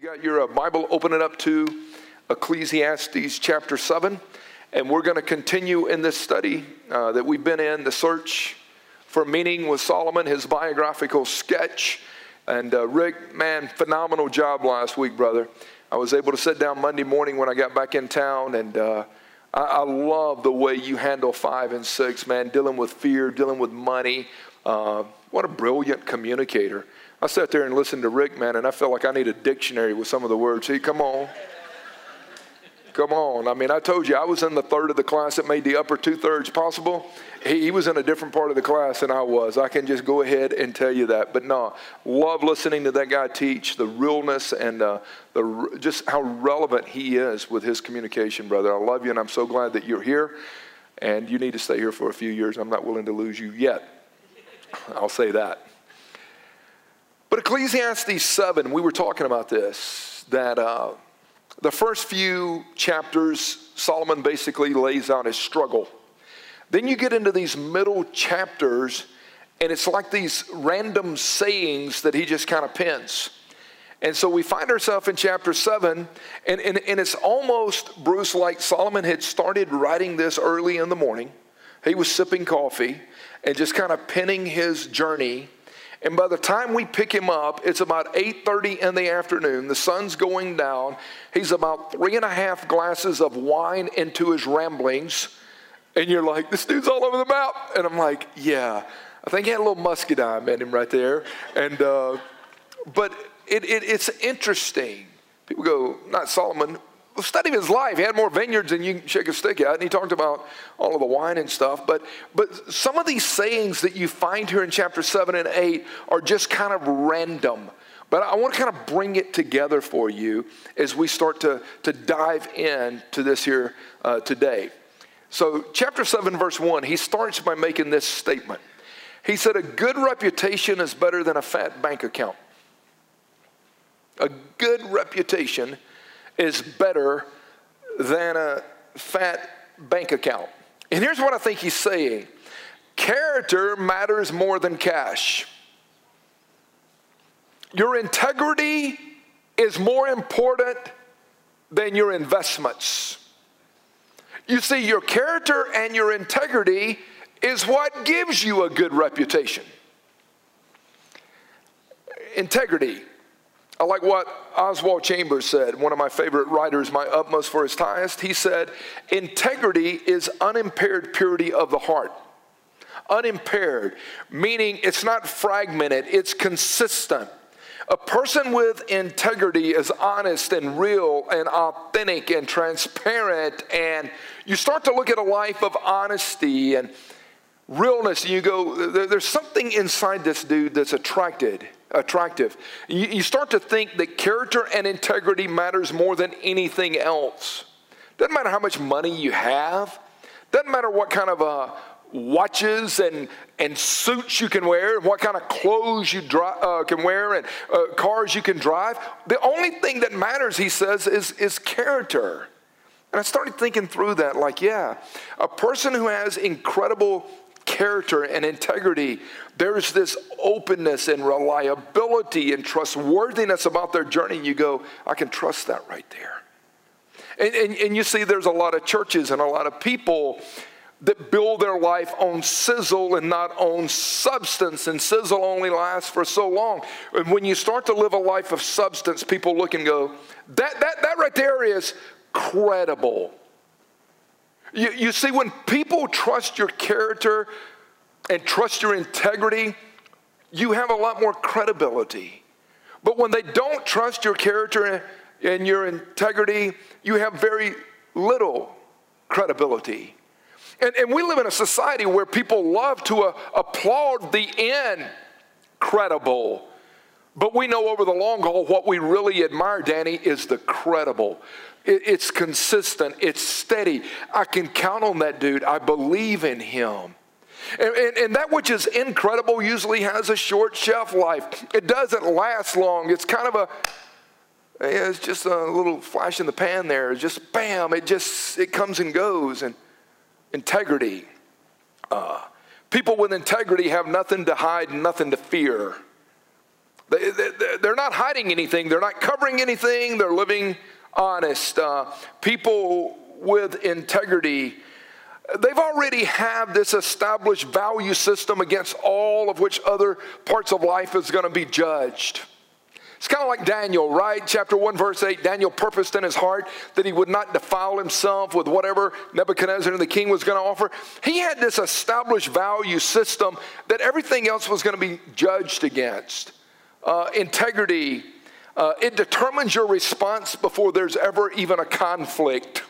You got your uh, Bible, open it up to Ecclesiastes chapter 7. And we're going to continue in this study uh, that we've been in, the search for meaning with Solomon, his biographical sketch. And uh, Rick, man, phenomenal job last week, brother. I was able to sit down Monday morning when I got back in town, and uh, I, I, love the way you handle five and six, man, dealing with fear, dealing with money. Uh, what a brilliant communicator. I sat there and listened to Rick, man, and I felt like I need a dictionary with some of the words. See, come on. Come on. I mean, I told you I was in the third of the class that made the upper two thirds possible. He, he, was in a different part of the class than I was. I can just go ahead and tell you that. But no, love listening to that guy teach the realness and uh, the just how relevant he is with his communication, brother. I love you, and I'm so glad that you're here. And you need to stay here for a few years. I'm not willing to lose you yet. I'll say that. But Ecclesiastes 7, we were talking about this, that uh, the first few chapters, Solomon basically lays out his struggle. Then you get into these middle chapters, and it's like these random sayings that he just kind of pins. And so we find ourselves in chapter 7, and, and, and it's almost, Bruce, like Solomon had started writing this early in the morning. He was sipping coffee and just kind of penning his journey and by the time we pick him up, it's about 8:30 in the afternoon. The sun's going down. He's about three and a half glasses of wine into his ramblings. And you're like, this dude's all over the map. And I'm like, yeah. I think he had a little muscadine in him right there. And uh, but it, it, it's interesting. People go, not Solomon, study of his life. He had more vineyards than you can shake a stick at, and he talked about all of the wine and stuff. But, but some of these sayings that you find here in chapter 7 and 8 are just kind of random. But I want to kind of bring it together for you as we start to, to dive in to this here uh, today. So, chapter 7, verse 1, he starts by making this statement. He said, A good reputation is better than a fat bank account. A good reputation is better than a fat bank account. And here's what I think he's saying character matters more than cash. Your integrity is more important than your investments. You see, your character and your integrity is what gives you a good reputation. Integrity I like what Oswald Chambers said, one of my favorite writers, my utmost for his highest. He said, Integrity is unimpaired purity of the heart. Unimpaired, meaning it's not fragmented, it's consistent. A person with integrity is honest and real and authentic and transparent, and you start to look at a life of honesty and realness, and you go, there's something inside this dude that's attracted attractive. You, you start to think that character and integrity matters more than anything else. Doesn't matter how much money you have. Doesn't matter what kind of uh, watches and, and suits you can wear what kind of clothes you dri- uh, can wear and uh, cars you can drive. The only thing that matters, he says, is, is character. And I started thinking through that like, yeah, a person who has incredible character and integrity. There's this openness and reliability and trustworthiness about their journey. You go, I can trust that right there. And, and, and you see, there's a lot of churches and a lot of people that build their life on sizzle and not on substance, and sizzle only lasts for so long. And when you start to live a life of substance, people look and go, that, that, that right there is credible. You, you see, when people trust your character and trust your integrity, you have a lot more credibility. But when they don't trust your character and your integrity, you have very little credibility. And, and we live in a society where people love to uh, applaud the incredible. But we know over the long haul what we really admire, Danny, is the credible. It's consistent, it's steady. I can count on that dude. I believe in him. And, and, and, that which is incredible usually has a short shelf life. It doesn't last long. It's kind of a, it's just a little flash in the pan there. It's just bam, it just, it comes and goes. And integrity. Uh, people with integrity have nothing to hide, nothing to fear. They, they, they're not hiding anything, they're not covering anything, they're living honest. Uh, people with integrity they've already have this established value system against all of which other parts of life is going to be judged it's kind of like Daniel, right? Chapter 1, verse 8 Daniel purposed in his heart that he would not defile himself with whatever Nebuchadnezzar and the king was going to offer. He had this established value system that everything else was going to be judged against. Uh, integrity, uh, it determines your response before there's ever even a conflict.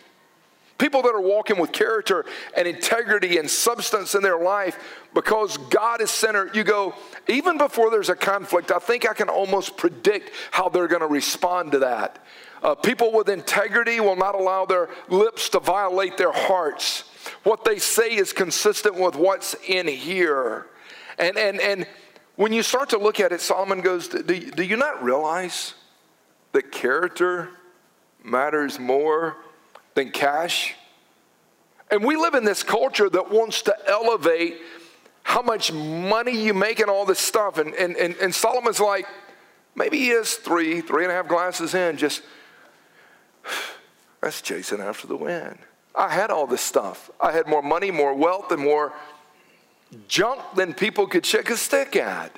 People that are walking with character and integrity and substance in their life because God is center, you go, even before there's a conflict, I think I can almost predict how they're going to respond to that. Uh, people with integrity will not allow their lips to violate their hearts. What they say is consistent with what's in here. And, and, and when you start to look at it, Solomon goes, do, do you not realize that character matters more than cash. And we live in this culture that wants to elevate how much money you make and all this stuff. And, and, and, and Solomon's like, maybe he is three, three and a half glasses in, just, that's chasing after the wind. I had all this stuff. I had more money, more wealth, and more junk than people could shake a stick at.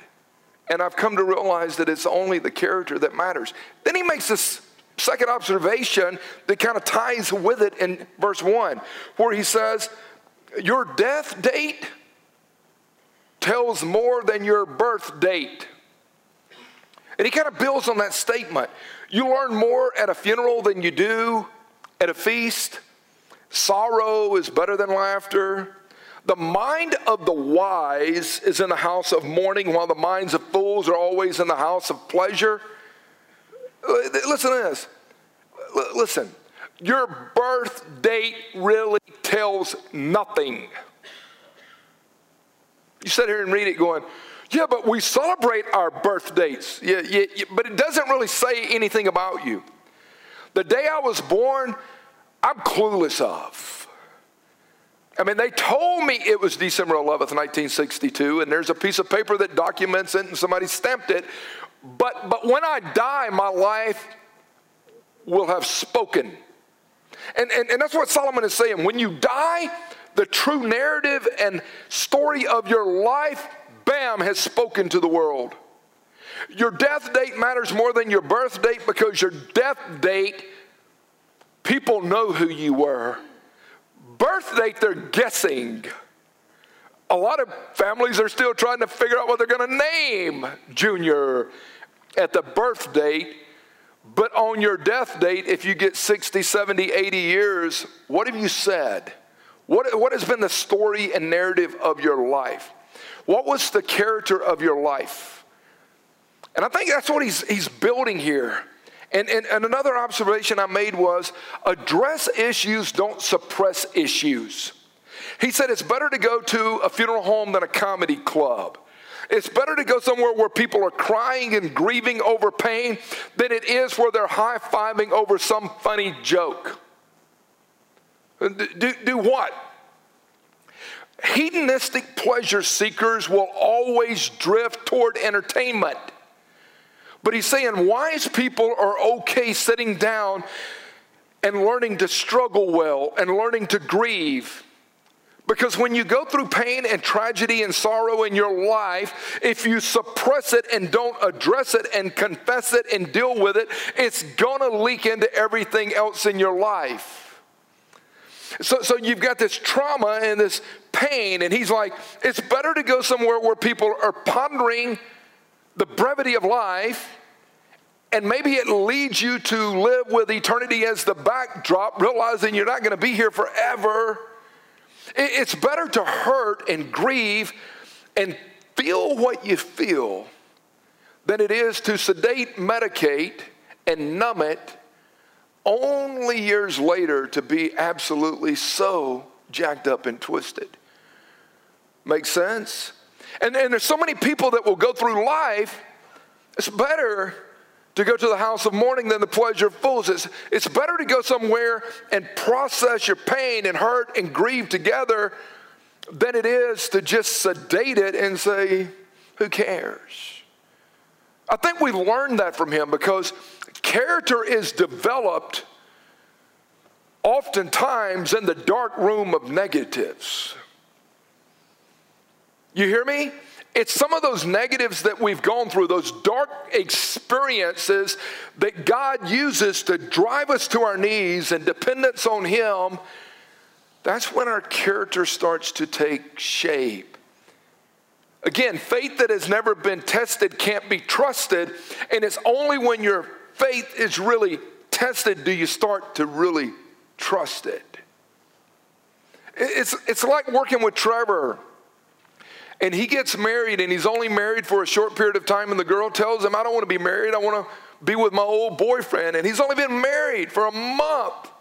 And I've come to realize that it's only the character that matters. Then he makes this second observation that kind of ties with it in verse 1, where he says, Your death date tells more than your birth date. And he kind of builds on that statement. You learn more at a funeral than you do at a feast. Sorrow is better than laughter. The mind of the wise is in the house of mourning, while the minds of fools are always in the house of pleasure. Listen to this. Listen, your birth date really tells nothing. You sit here and read it going, yeah, but we celebrate our birth dates. Yeah, yeah, yeah, but it doesn't really say anything about you. The day I was born, I'm clueless of. I mean, they told me it was December 11th, 1962, and there's a piece of paper that documents it, and somebody stamped it. But, but when I die, my life will have spoken. And, and, and that's what Solomon is saying. When you die, the true narrative and story of your life, bam, has spoken to the world. Your death date matters more than your birth date because your death date, people know who you were. Birth date, they're guessing. A lot of families are still trying to figure out what they're going to name Junior at the birth date. But on your death date, if you get 60, 70, 80 years, what have you said? What, what has been the story and narrative of your life? What was the character of your life? And I think that's what he's, he's building here. And, and, and another observation I made was address issues, don't suppress issues. He said it's better to go to a funeral home than a comedy club. It's better to go somewhere where people are crying and grieving over pain than it is where they're high fiving over some funny joke. Do, do what? Hedonistic pleasure seekers will always drift toward entertainment. But he's saying wise people are okay sitting down and learning to struggle well and learning to grieve because when you go through pain and tragedy and sorrow in your life, if you suppress it and don't address it and confess it and deal with it, it's gonna leak into everything else in your life. So, so you've got this trauma and this pain, and he's like, it's better to go somewhere where people are pondering the brevity of life, and maybe it leads you to live with eternity as the backdrop, realizing you're not gonna be here forever it's better to hurt and grieve and feel what you feel than it is to sedate, medicate, and numb it only years later to be absolutely so jacked up and twisted. Make sense? And, and there's so many people that will go through life, it's better to go to the house of mourning than the pleasure of fools. It's, it's better to go somewhere and process your pain and hurt and grieve together than it is to just sedate it and say, Who cares? I think we learned that from him because character is developed oftentimes in the dark room of negatives. You hear me? It's some of those negatives that we've gone through, those dark experiences that God uses to drive us to our knees and dependence on Him. That's when our character starts to take shape. Again, faith that has never been tested can't be trusted, and it's only when your faith is really tested do you start to really trust it. It's, it's like working with Trevor and he gets married and he's only married for a short period of time and the girl tells him i don't want to be married i want to be with my old boyfriend. And he's only been married for a month.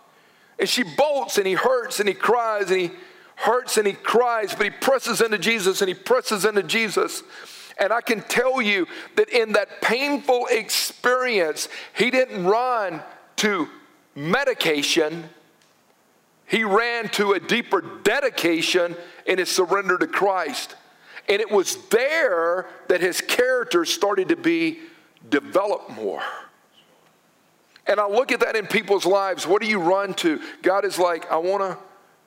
And she bolts and he hurts and he cries and he hurts and he cries but he presses into jesus and he presses into jesus. And i can tell you that in that painful experience he didn't run to medication. He ran to a deeper dedication in his surrender to christ and it was there that his character started to be developed more. And I look at that in people's lives. What do you run to? God is like, I want to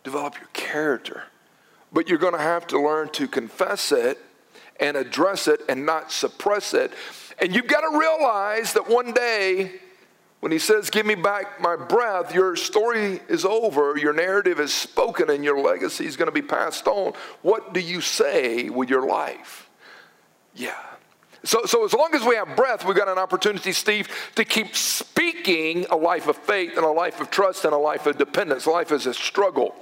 develop your character, but you're going to have to learn to confess it and address it and not suppress it. And you've got to realize that one day when he says, Give me back my breath, your story is over, your narrative is spoken, and your legacy is going to be passed on. What do you say with your life? Yeah. So, so as long as we have breath, we've got an opportunity, Steve, to keep speaking a life of faith and a life of trust and a life of dependence. Life is a struggle.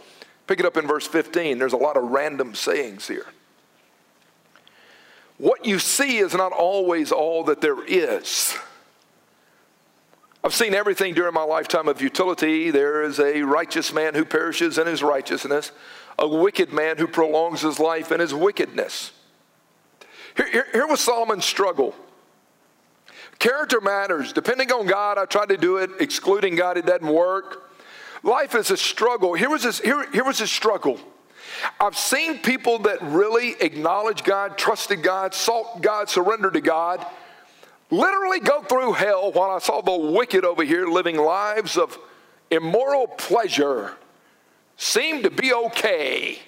Pick it up in verse 15. There's a lot of random sayings here. What you see is not always all that there is. I've seen everything during my lifetime of utility. There is a righteous man who perishes in his righteousness, a wicked man who prolongs his life in his wickedness. Here, here, here was Solomon's struggle. Character matters. Depending on God, I tried to do it. Excluding God, it doesn't work. Life is a struggle. Here was his, here, here was his struggle. I've seen people that really acknowledge God, trusted God, sought God, surrendered to God literally go through hell while I saw the wicked over here living lives of immoral pleasure seem to be okay.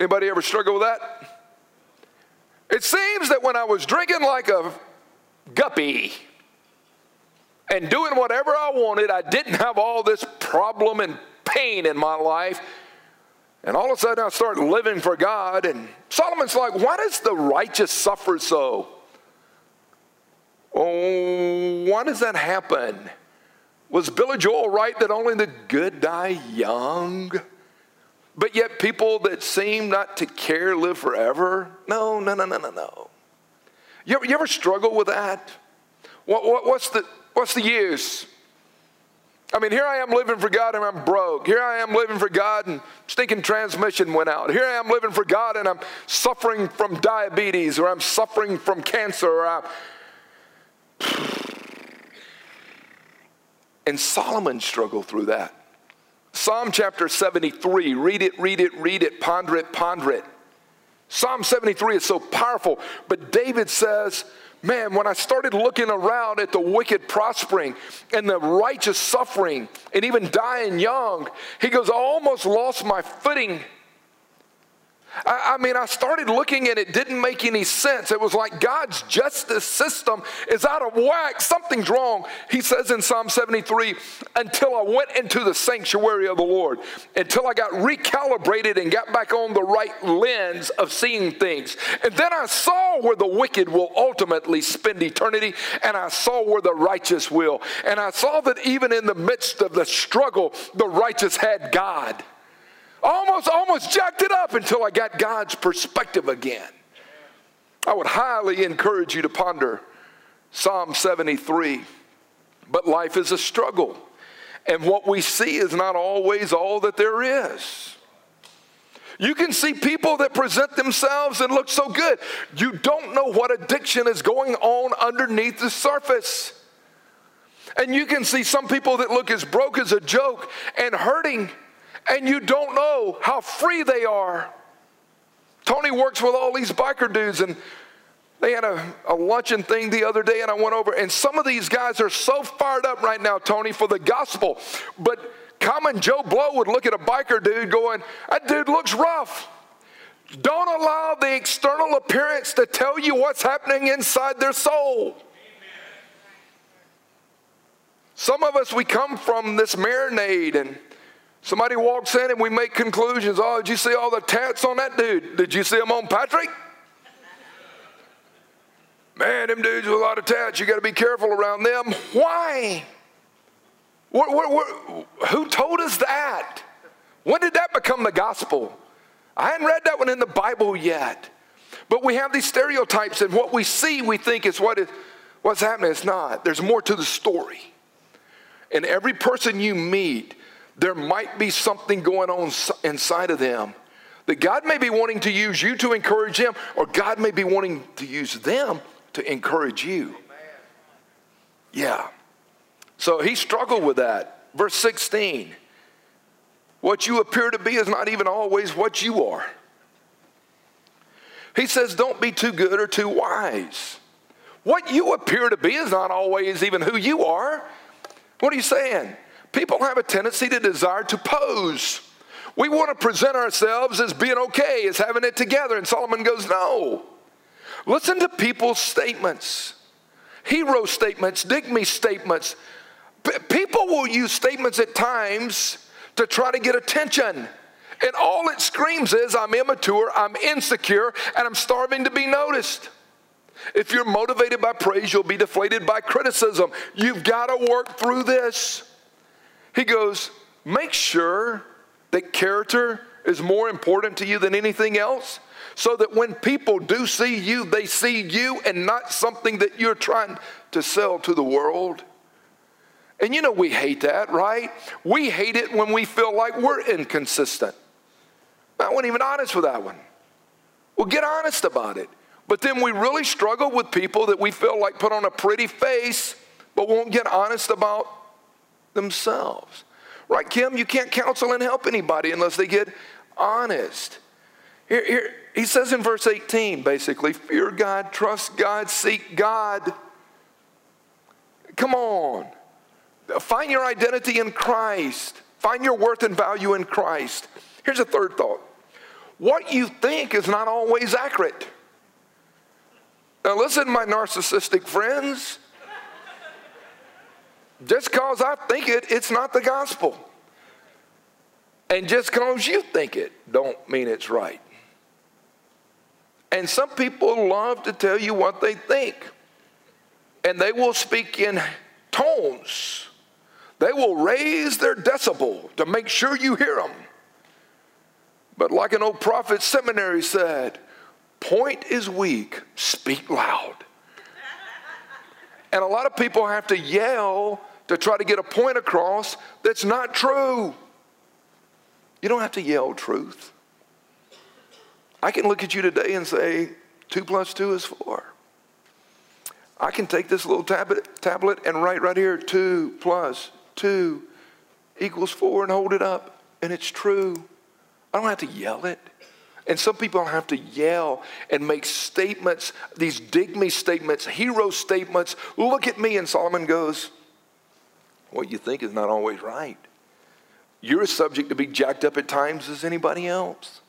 Anybody ever struggle with that? It seems that when I was drinking like a guppy and doing whatever I wanted, I didn't have all this problem and pain in my life. And all of a sudden I start living for God. And Solomon's like, why does the righteous suffer so? Oh, why does that happen? Was Billy Joel right that only the good die young? But yet people that seem not to care live forever? No, no, no, no, no, no. You ever, you ever struggle with that? What, what, what's, the, what's the use? I mean, here I am living for God and I'm broke. Here I am living for God and stinking transmission went out. Here I am living for God and I'm suffering from diabetes or I'm suffering from cancer or I'm and Solomon struggled through that. Psalm chapter 73, read it, read it, read it, ponder it, ponder it. Psalm 73 is so powerful, but David says, Man, when I started looking around at the wicked prospering and the righteous suffering and even dying young, he goes, I almost lost my footing I, mean, I started looking and it didn't make any sense. It was like God's justice system is out of whack. Something's wrong. He says in Psalm 73 until I went into the sanctuary of the Lord, until I got recalibrated and got back on the right lens of seeing things. And then I saw where the wicked will ultimately spend eternity, and I saw where the righteous will. And I saw that even in the midst of the struggle, the righteous had God. Almost, almost jacked it up until I got God's perspective again. I would highly encourage you to ponder Psalm 73. But life is a struggle, and what we see is not always all that there is. You can see people that present themselves and look so good. You don't know what addiction is going on underneath the surface. And you can see some people that look as broke as a joke and hurting and you don't know how free they are. Tony works with all these biker dudes, and They had a, a luncheon thing the other day, and I went over, and some of these guys are so fired up right now, Tony, for the gospel. But common Joe Blow would look at a biker dude going, That dude looks rough. Don't allow the external appearance to tell you what's happening inside their soul. Some of us, we come from this marinade and somebody walks in and we make conclusions. Oh, did you see all the tats on that dude? Did you see them on Patrick? Man, them dudes with a lot of tats, you got to be careful around them. Why? What, what, what, who told us that? When did that become the gospel? I hadn't read that one in the Bible yet. But we have these stereotypes, and what we see, we think is what is what's happening. It's not. There's more to the story. And every person you meet, there might be something going on inside of them that God may be wanting to use you to encourage them, or God may be wanting to use them to encourage you. Yeah. So he struggled with that. Verse 16 What you appear to be is not even always what you are. He says, Don't be too good or too wise. What you appear to be is not always even who you are. What are you saying? People have a tendency to desire to pose. We want to present ourselves as being okay, as having it together. And Solomon goes, No. Listen to people's statements, hero statements, dig me statements. P- people will use statements at times to try to get attention. And all it screams is, I'm immature, I'm insecure, and I'm starving to be noticed. If you're motivated by praise, you'll be deflated by criticism. You've got to work through this. He goes, Make sure that character is more important to you than anything else, so that when people do see you, they see you and not something that you're trying to sell to the world. And you know, we hate that, right? We hate it when we feel like we're inconsistent. I wasn't even honest with that one. Well, get honest about it. But then we really struggle with people that we feel like put on a pretty face, but won't get honest about themselves. Right, Kim? You can't counsel and help anybody unless they get honest. Here, here, he says in verse 18, basically, fear God, trust God, seek God. Come on. Find your identity in Christ. Find your worth and value in Christ. Here's a third thought. What you think is not always accurate. Now, listen, my narcissistic friends. Just because I think it, it's not the gospel. And just because you think it, don't mean it's right. And some people love to tell you what they think. And they will speak in tones. They will raise their decibel to make sure you hear them. But like an old prophet seminary said, Point is weak, speak loud. And a lot of people have to yell to try to get a point across that's not true. You don't have to yell truth. I can look at you today and say, two plus two is four. I can take this little tablet, tablet and write right here, two plus two equals four and hold it up, and it's true. I don't have to yell it. And some people have to yell and make statements, these dig me statements, hero statements. Look at me. And Solomon goes, What you think is not always right. You're as subject to be jacked up at times as anybody else.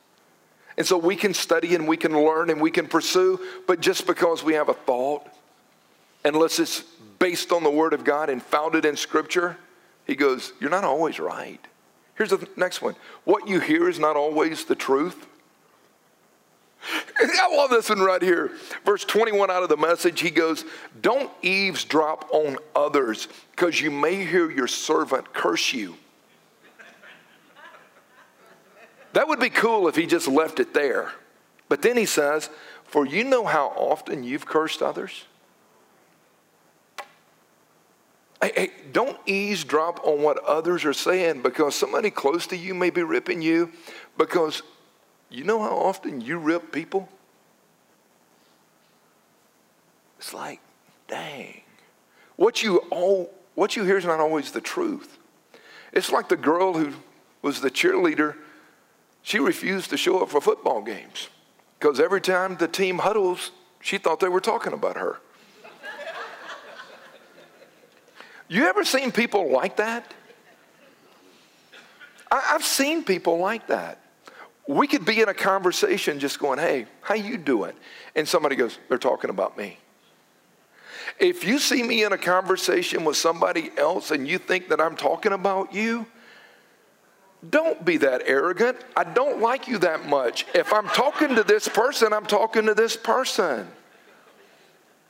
And so we can study and we can learn and we can pursue, but just because we have a thought, unless it's based on the Word of God and founded in Scripture, he goes, You're not always right. Here's the next one. What you hear is not always the truth. I love this one right here. Verse 21 out of the message, he goes, Don't eavesdrop on others, because you may hear your servant curse you. That would be cool if he just left it there. But then he says, For you know how often you've cursed others? Hey, hey, don't eavesdrop on what others are saying because somebody close to you may be ripping you because you know how often you rip people? It's like, dang. What you all what you hear is not always the truth. It's like the girl who was the cheerleader, she refused to show up for football games. Because every time the team huddles, She thought they were talking about her. You ever seen people like that? I, have seen people like that. We could be in a conversation just going, hey, how you doing? And somebody goes, they're talking about me. If you see me in a conversation with somebody else and you think that I'm talking about you, don't be that arrogant. I don't like you that much. If I'm talking to this person, I'm talking to this person.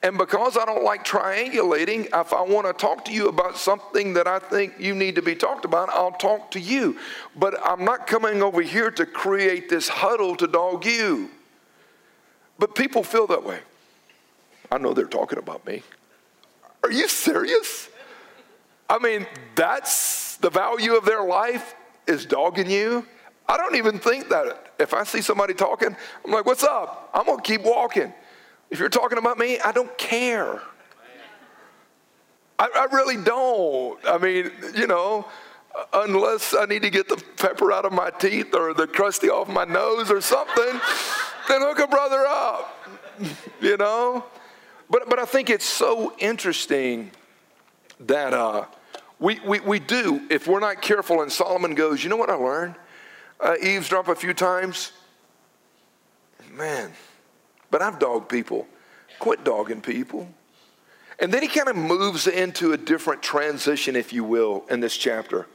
And because I don't like triangulating, if I want to talk to you about something that I think you need to be talked about, I'll talk to you. But I'm not coming over here to create this huddle to dog you. But people feel that way. I know they're talking about me. Are you serious? I mean, that's the value of their life is dogging you. I don't even think that. If I see somebody talking, I'm like, what's up? I'm going to keep walking. If you're talking about me, I don't care. I, I really don't. I mean, you know, unless I need to get the pepper out of my teeth or the crusty off my nose or something, then hook a brother up, you know? But, but I think it's so interesting that uh, we, we, we do, if we're not careful, and Solomon goes, you know what I learned? Uh, eavesdrop a few times. Man, but I've dogged people. Quit dogging people. And then he kind of moves into a different transition, if you will, in this chapter.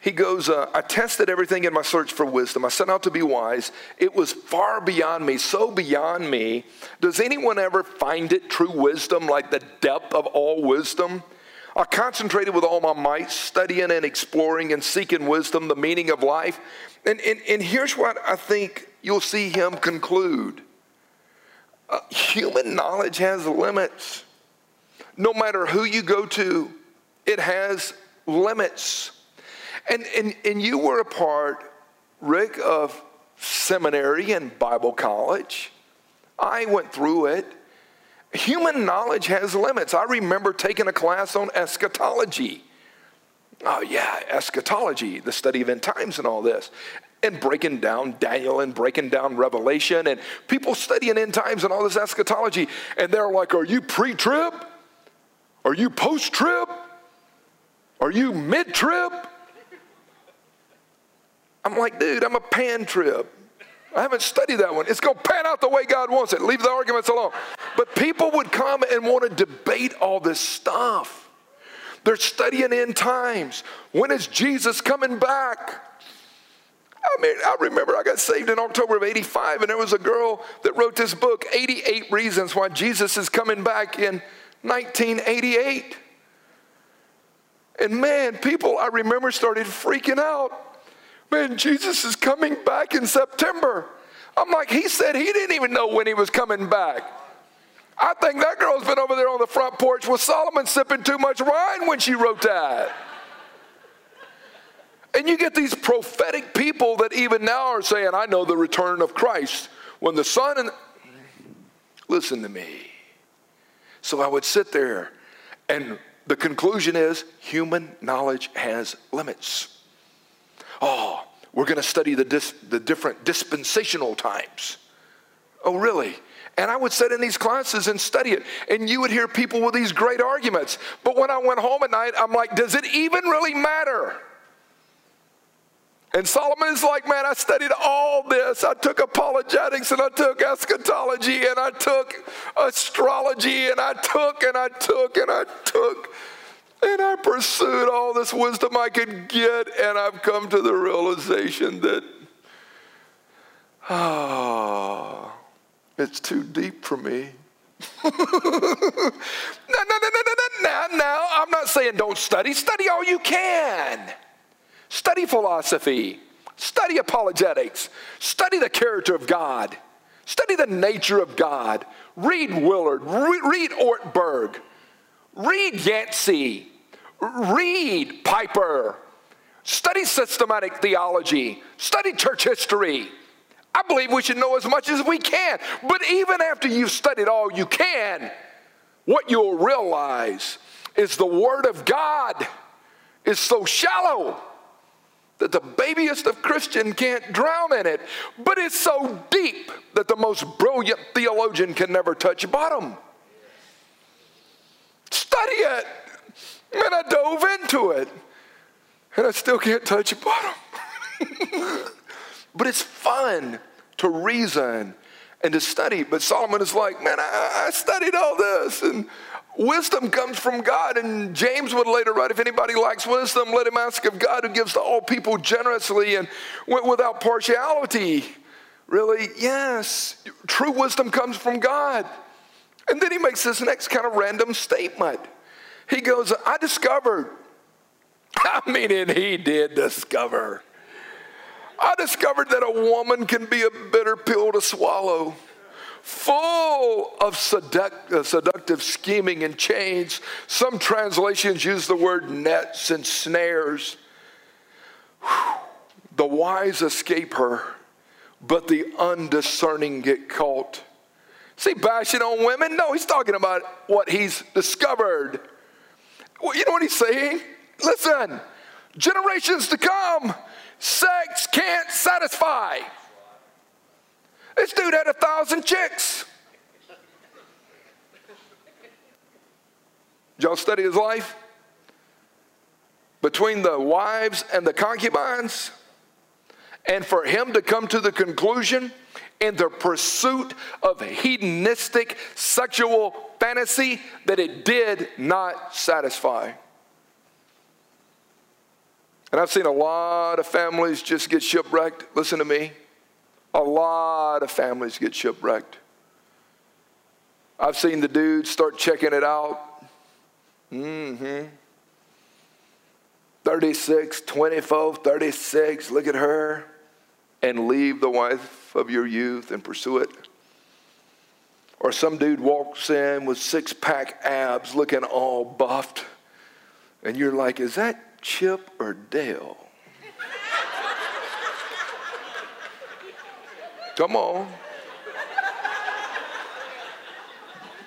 He goes, uh, I tested everything in my search for wisdom. I set out to be wise. It was far beyond me, so beyond me. Does anyone ever find it true wisdom, like the depth of all wisdom? I concentrated with all my might, studying and exploring and seeking wisdom, the meaning of life. And, and, and here's what I think you'll see him conclude uh, human knowledge has limits. No matter who you go to, it has limits. And, and, and you were a part, Rick, of seminary and Bible college. I went through it. Human knowledge has limits. I remember taking a class on eschatology. Oh, yeah, eschatology, the study of end times and all this and breaking down Daniel and breaking down Revelation and people studying end times and all this eschatology. And they're like, Are you pre trib? Are you post trib? Are you mid trib? I'm like, dude, I'm a pan trib. I haven't studied that one. It's going to pan out the way God wants it. Leave the arguments alone. But people would come and want to debate all this stuff. They're studying end times. When is Jesus coming back? I mean, I remember I got saved in October of 85, and there was a girl that wrote this book, 88 Reasons Why Jesus is Coming Back in 1988. And man, people I remember started freaking out. Man, Jesus is coming back in September. I'm like, he said he didn't even know when he was coming back. I think that girl's been over there on the front porch with Solomon sipping too much wine when she wrote that. And you get these prophetic people that even now are saying, I know the return of Christ. When the Son and listen to me. So I would sit there, and the conclusion is human knowledge has limits. Oh, we're going to study the, dis- the different dispensational times. Oh, really? And I would sit in these classes and study it. And you would hear people with these great arguments. But when I went home at night, I'm like, does it even really matter? And Solomon is like, man, I studied all this. I took apologetics and I took eschatology and I took astrology and I took and I took and I took. And I pursued all this wisdom I could get, and I've come to the realization that, oh, it's too deep for me. no, no, no, no, no, no, no, no. I'm not saying don't study. Study all you can. Study philosophy, study apologetics, study the character of God, study the nature of God. Read Willard, re- read Ortberg, read Yancey, read Piper, study systematic theology, study church history. I believe we should know as much as we can. But even after you've studied all you can, what you'll realize is the Word of God is so shallow that the babyest of Christian can't drown in it, but it's so deep that the most brilliant theologian can never touch bottom. Study it. And I dove into it, and I still can't touch bottom. but it's fun to reason and to study. But Solomon is like, man, I, I studied all this, and Wisdom comes from God, and James would later write if anybody lacks wisdom, let him ask of God who gives to all people generously and without partiality. Really, yes, true wisdom comes from God. And then he makes this next kind of random statement. He goes, I discovered, I mean, and he did discover. I discovered that a woman can be a bitter pill to swallow full of uh, seductive scheming and chains. Some translations use the word nets and snares. Whew. The wise escape her, but the undiscerning get caught. See, bashing on women? No, he's talking about what he's discovered. Well, you know what he's saying? Listen, generations to come, sex can't satisfy. This dude had a thousand chicks. Did y'all study his life? Between the wives and the concubines, and for him to come to the conclusion in the pursuit of hedonistic sexual fantasy that it did not satisfy. And I've seen a lot of families just get shipwrecked. Listen to me. A lot of families get shipwrecked. I've seen the dudes start checking it out. Mm-hmm. 36, 24, 36, look at her, and leave the wife of your youth and pursue it. Or some dude walks in with six pack abs looking all buffed, and you're like, is that Chip or Dale? Come on.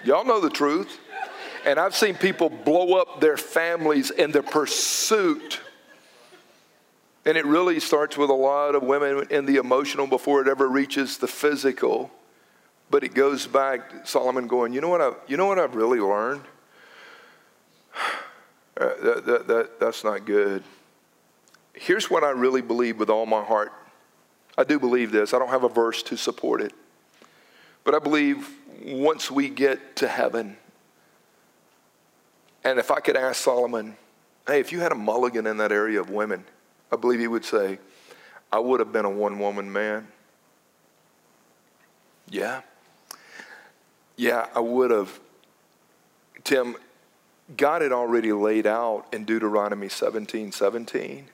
Y'all know the truth. And I've seen people blow up their families in the pursuit. And it really starts with a lot of women in the emotional before it ever reaches the physical. But it goes back, to Solomon going, you know what, I, you know what I've really learned? Uh, that, that, that, that's not good. Here's what I really believe with all my heart I do believe this. I don't have a verse to support it. But I believe once we get to heaven, and if I could ask Solomon, hey, if you had a mulligan in that area of women, I believe he would say, I would have been a one woman man. Yeah. Yeah, I would have. Tim, God had already laid out in Deuteronomy 17 17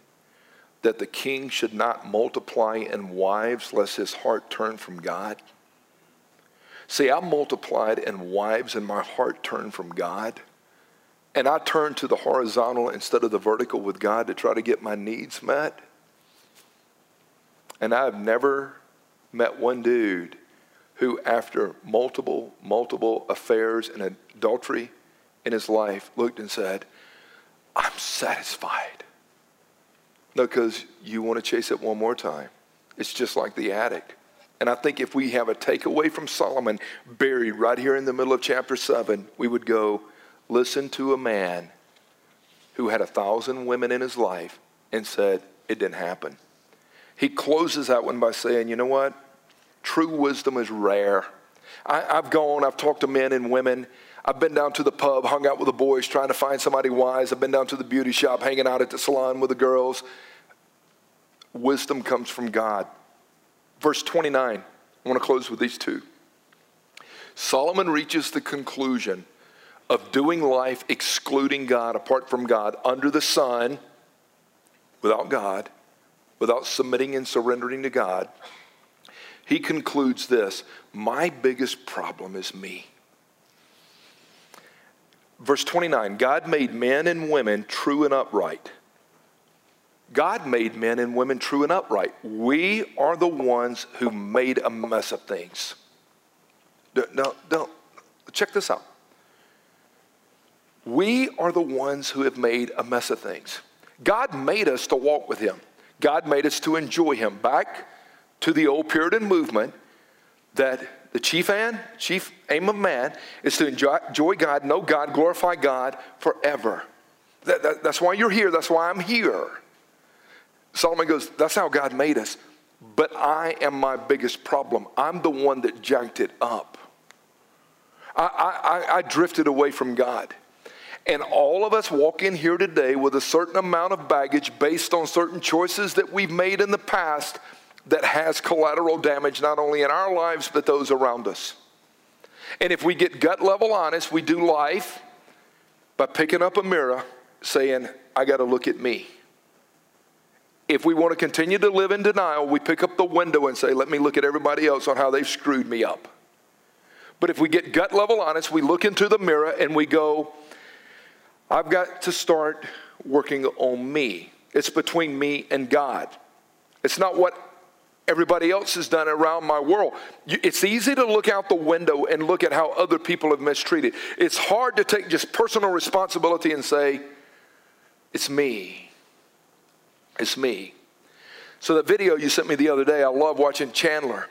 that the king should not multiply in wives lest his heart turn from God? See, I multiplied in wives and my heart turned from God. And I turned to the horizontal instead of the vertical with God to try to get my needs met. And I've never met one dude who, after multiple, multiple affairs and adultery in his life, looked and said, I'm satisfied. No, because you want to chase it one more time. It's just like the addict. And I think if we have a takeaway from Solomon buried right here in the middle of chapter 7, we would go, listen to a man who had a thousand women in his life and said, it didn't happen. He closes that one by saying, you know what? True wisdom is rare. I, have gone, I've talked to men and women I've been down to the pub, hung out with the boys, trying to find somebody wise. I've been down to the beauty shop, hanging out at the salon with the girls. Wisdom comes from God. Verse 29, I want to close with these two. Solomon reaches the conclusion of doing life excluding God, apart from God, under the sun, without God, without submitting and surrendering to God. He concludes this My biggest problem is me. Verse 29 God made men and women true and upright. God made men and women true and upright. We are the ones who made a mess of things. No, no, check this out. We are the ones who have made a mess of things. God made us to walk with Him. God made us to enjoy Him. Back to the old Puritan movement that the chief aim, chief aim of man is to enjoy, enjoy God, know God, glorify God forever. That, that, that's why you're here. That's why I'm here. Solomon goes, That's how God made us. But I am my biggest problem. I'm the one that jacked it up. I, I, I drifted away from God. And all of us walk in here today with a certain amount of baggage based on certain choices that we've made in the past that has collateral damage not only in our lives but those around us. And if we get gut level honest, we do life by picking up a mirror saying, I got to look at me. If we want to continue to live in denial, we pick up the window and say, Let me look at everybody else on how they've screwed me up. But if we get gut level honest, we look into the mirror and we go, I've got to start working on me. It's between me and God. It's not what everybody else has done around my world. It's easy to look out the window and look at how other people have mistreated. It's hard to take just personal responsibility and say, It's me. It's me. So, that video you sent me the other day, I love watching Chandler.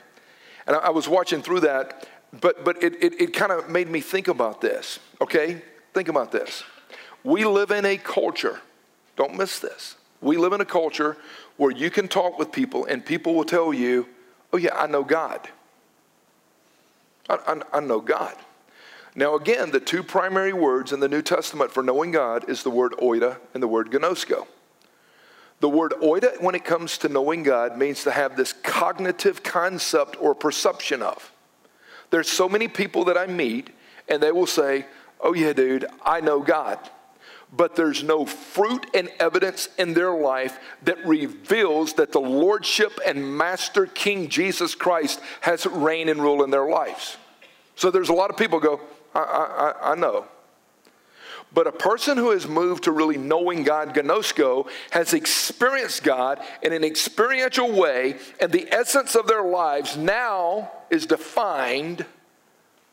And I was watching through that, but, but it, it, it kind of made me think about this, okay? Think about this. We live in a culture, don't miss this. We live in a culture where you can talk with people and people will tell you, oh, yeah, I know God. I, I, I know God. Now, again, the two primary words in the New Testament for knowing God is the word oida and the word gnosko. The word oida, when it comes to knowing God, means to have this cognitive concept or perception of. There's so many people that I meet, and they will say, Oh, yeah, dude, I know God. But there's no fruit and evidence in their life that reveals that the Lordship and Master King Jesus Christ has reign and rule in their lives. So there's a lot of people go, I, I, I know. But a person who has moved to really knowing God, gnosko, has experienced God in an experiential way, and the essence of their lives now is defined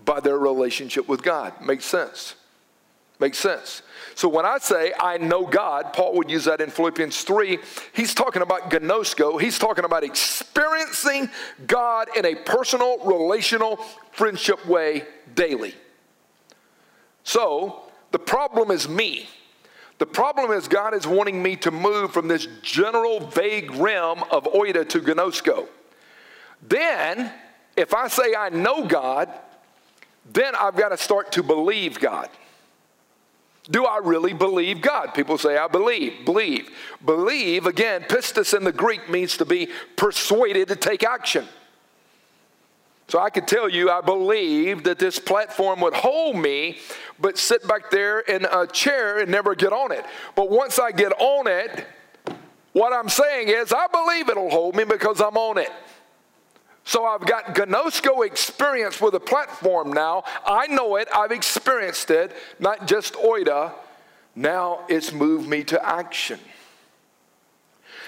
by their relationship with God. Makes sense. Makes sense. So when I say I know God, Paul would use that in Philippians 3. He's talking about gnosko. He's talking about experiencing God in a personal, relational, friendship way daily. So, the problem is me. The problem is God is wanting me to move from this general vague realm of oida to gnosko. Then, if I say I know God, then I've got to start to believe God. Do I really believe God? People say, I believe. Believe. Believe, again, pistis in the Greek means to be persuaded to take action. So I could tell you, I believe that this platform would hold me, but sit back there in a chair and never get on it. But once I get on it, what I'm saying is, I believe it'll hold me because I'm on it. So I've got Gnosko experience with a platform now. I know it, I've experienced it, not just oida. Now it's moved me to action.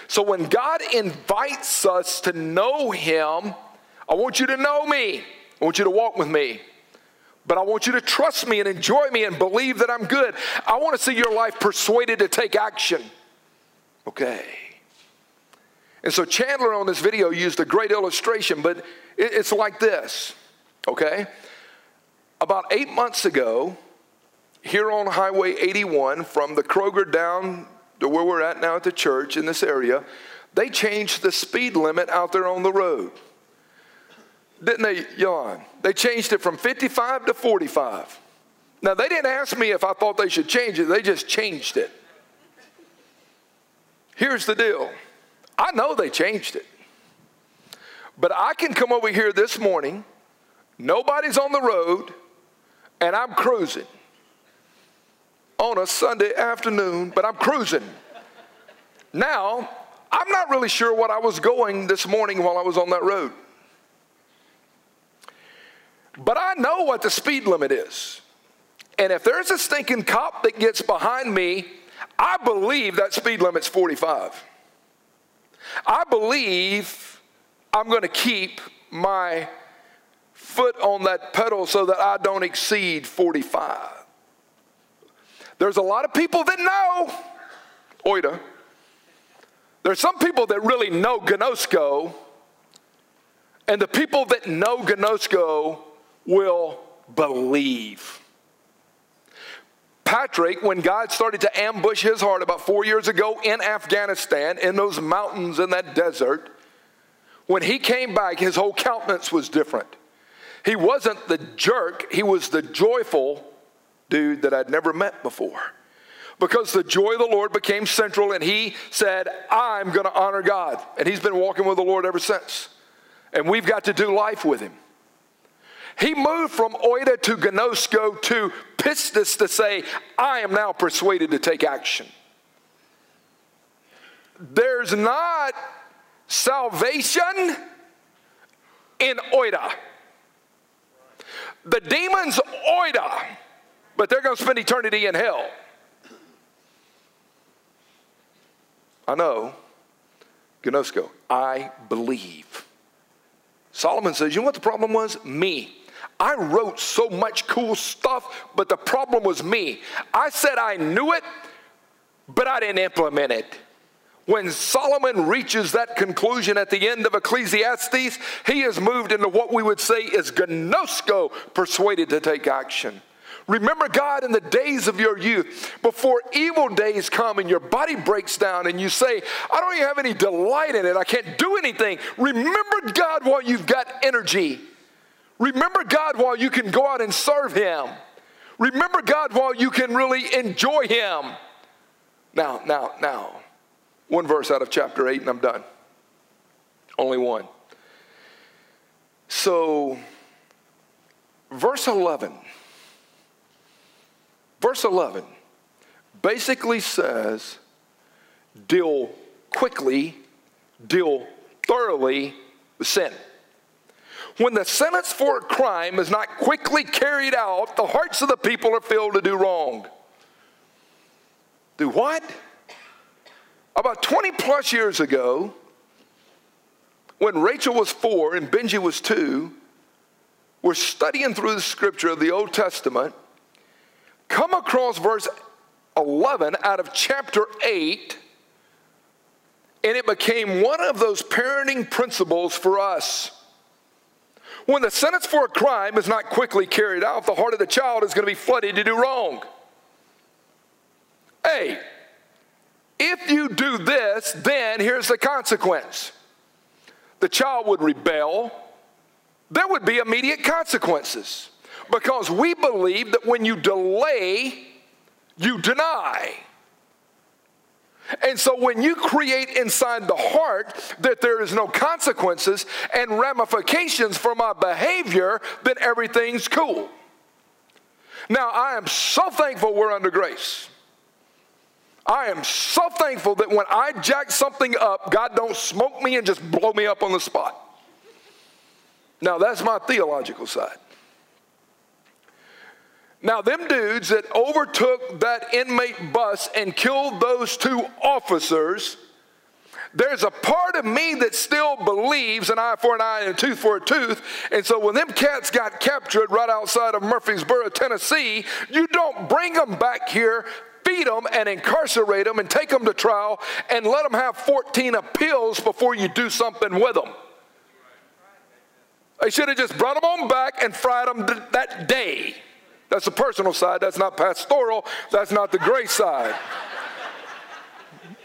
So when God invites us to know Him, I want you to know me. I want you to walk with me. But I want you to trust me and enjoy me and believe that I'm good. I want to see your life persuaded to take action. Okay. And so Chandler on this video used a great illustration, but it's like this, okay? About eight months ago, here on Highway 81, from the Kroger down to where we're at now at the church in this area, they changed the speed limit out there on the road didn't they, Jan? They changed it from 55 to 45. Now, they didn't ask me if I thought they should change it, they just changed it. Here's the deal I know they changed it. But I can come over here this morning, nobody's on the road, and I'm cruising on a Sunday afternoon, but I'm cruising. Now, I'm not really sure what I was going this morning while I was on that road. But I know what the speed limit is. And if there's a stinking cop that gets behind me, I believe that speed limit's 45. I believe I'm going to keep my foot on that pedal so that I don't exceed 45. There's a lot of people that know, oida, There's some people that really know gnosko, and the people that know gnosko will believe. Patrick, when God started to ambush his heart about four years ago in Afghanistan, in those mountains in that desert, when he came back, his whole countenance was different. He wasn't the jerk, he was the joyful dude that I'd never met before. Because the joy of the Lord became central, and he said, I'm going to honor God. And he's been walking with the Lord ever since. And we've got to do life with him. He moved from oida to gnosko to pistis to say, I am now persuaded to take action. There's not salvation in oida. The demons oida, but they're going to spend eternity in hell. I know. Gnosko, I believe. Solomon says, you know what the problem was? Me. I wrote so much cool stuff, but the problem was me. I said I knew it, but I didn't implement it. When Solomon reaches that conclusion at the end of Ecclesiastes, he has moved into what we would say is gnosko, persuaded to take action. Remember God in the days of your youth, before evil days come and your body breaks down and you say, I don't even have any delight in it, I can't do anything. Remember God while you've got energy. Remember God while you can go out and serve Him. Remember God while you can really enjoy Him. Now, now, now, one verse out of chapter 8 and I'm done. Only one. So, verse 11. Verse 11 basically says deal quickly, deal thoroughly with sin. When the sentence for a crime is not quickly carried out, the hearts of the people are filled to do wrong. Do what? About 20 plus years ago, when Rachel was four and Benji was two, we're studying through the scripture of the Old Testament, come across verse 11 out of chapter 8, and it became one of those parenting principles for us. When the sentence for a crime is not quickly carried out, the heart of the child is going to be flooded to do wrong. Hey, if you do this, then here's the consequence the child would rebel, there would be immediate consequences because we believe that when you delay, you deny. And so when you create inside the heart that there is no consequences and ramifications for my behavior, then everything's cool. Now, I am so thankful we're under grace. I am so thankful that when I jack something up, God don't smoke me and just blow me up on the spot. Now, that's my theological side. Now, them dudes that overtook that inmate bus and killed those two officers, there's a part of me that still believes an eye for an eye and a tooth for a tooth. And so when them cats got captured right outside of Murfreesboro, Tennessee, you don't bring them back here, feed them and incarcerate them and take them to trial and let them have 14 appeals before you do something with them. They should have just brought them on back and fried them that day. That's the personal side. That's not pastoral. That's not the grace side. Amen.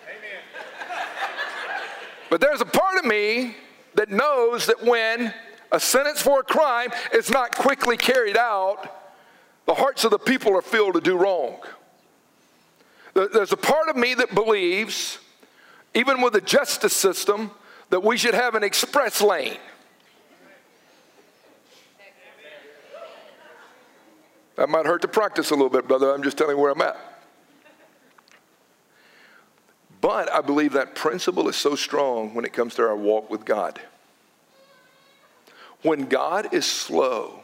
But there's a part of me that knows that when a sentence for a crime is not quickly carried out, the hearts of the people are filled to do wrong. There's a part of me that believes, even with the justice system, that we should have an express lane. That might hurt to practice a little bit, brother. I'm just telling you where I'm at. But I believe that principle is so strong when it comes to our walk with God. When God is slow,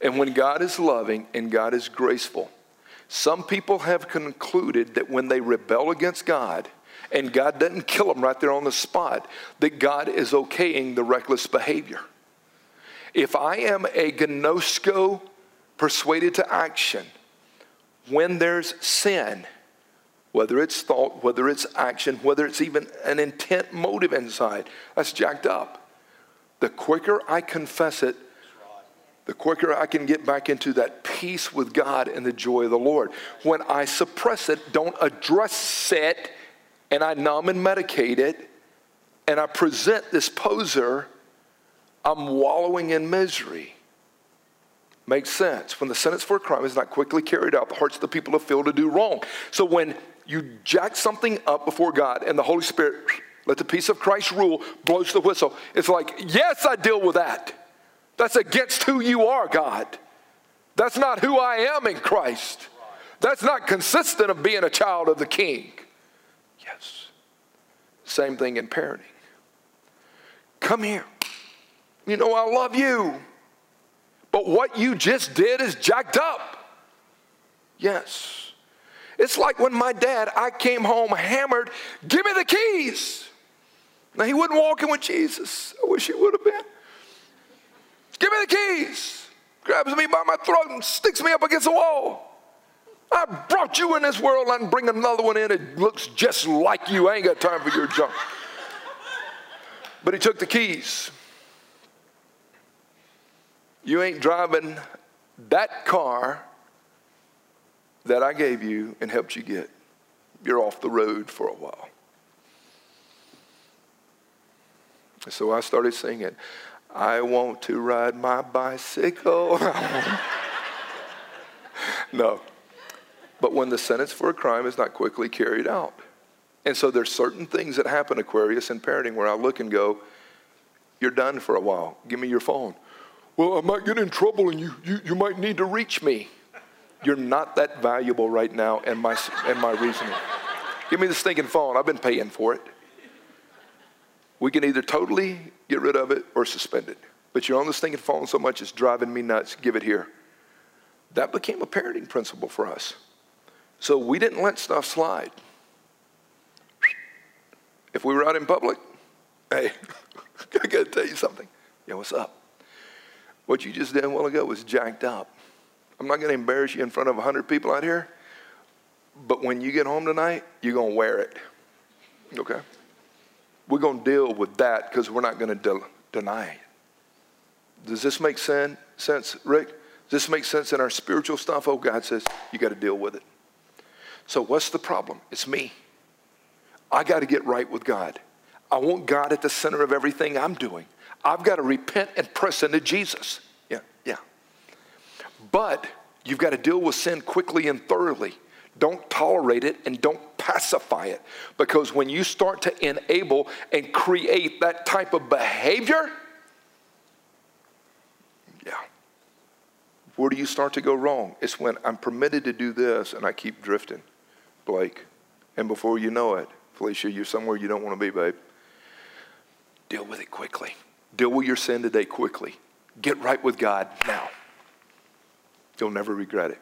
and when God is loving, and God is graceful, some people have concluded that when they rebel against God, and God doesn't kill them right there on the spot, that God is okaying the reckless behavior. If I am a gnosko persuaded to action when there's sin, whether it's thought, whether it's action, whether it's even an intent motive inside, that's jacked up. The quicker I confess it, the quicker I can get back into that peace with God and the joy of the Lord. When I suppress it, don't address it, and I numb and medicate it, and I present this poser, I'm wallowing in misery. Makes sense. When the sentence for a crime is not quickly carried out, the hearts of the people are filled to do wrong. So when you jack something up before God and the Holy Spirit, let the peace of Christ rule, blows the whistle, it's like, yes, I deal with that. That's against who you are, God. That's not who I am in Christ. That's not consistent of being a child of the king. Yes. Same thing in parenting. Come here. You know, I love you. But what you just did is jacked up. Yes. It's like when my dad, I came home hammered, give me the keys. Now, he wasn't walking with Jesus. I wish he would have been. Give me the keys. Grabs me by my throat and sticks me up against the wall. I brought you in this world and bring another one in. It looks just like you. I ain't got time for your junk. But he took the keys. You ain't driving that car that I gave you and helped you get. You're off the road for a while. So I started singing, I want to ride my bicycle. no. But when the sentence for a crime is not quickly carried out. And so there's certain things that happen, Aquarius, in parenting where I look and go, you're done for a while. Give me your phone. Well, I might get in trouble and you, you, you might need to reach me. You're not that valuable right now in my, in my reasoning. Give me the stinking phone. I've been paying for it. We can either totally get rid of it or suspend it. But you're on this thinking phone so much it's driving me nuts. Give it here. That became a parenting principle for us. So we didn't let stuff slide. If we were out in public, hey, I gotta tell you something. Yeah, what's up? What you just did a while ago was jacked up. I'm not gonna embarrass you in front of 100 people out here, but when you get home tonight, you're gonna wear it. Okay? We're going to deal with that because we're not going to de- deny it. Does this make sen- sense, Rick? Does this make sense in our spiritual stuff? Oh, God says, you got to deal with it. So, what's the problem? It's me. I got to get right with God. I want God at the center of everything I'm doing. I've got to repent and press into Jesus. Yeah, yeah. But you've got to deal with sin quickly and thoroughly. Don't tolerate it and don't pacify it. Because when you start to enable and create that type of behavior, yeah. Where do you start to go wrong? It's when I'm permitted to do this and I keep drifting, Blake. And before you know it, Felicia, you're somewhere you don't want to be, babe. Deal with it quickly. Deal with your sin today quickly. Get right with God now. You'll never regret it.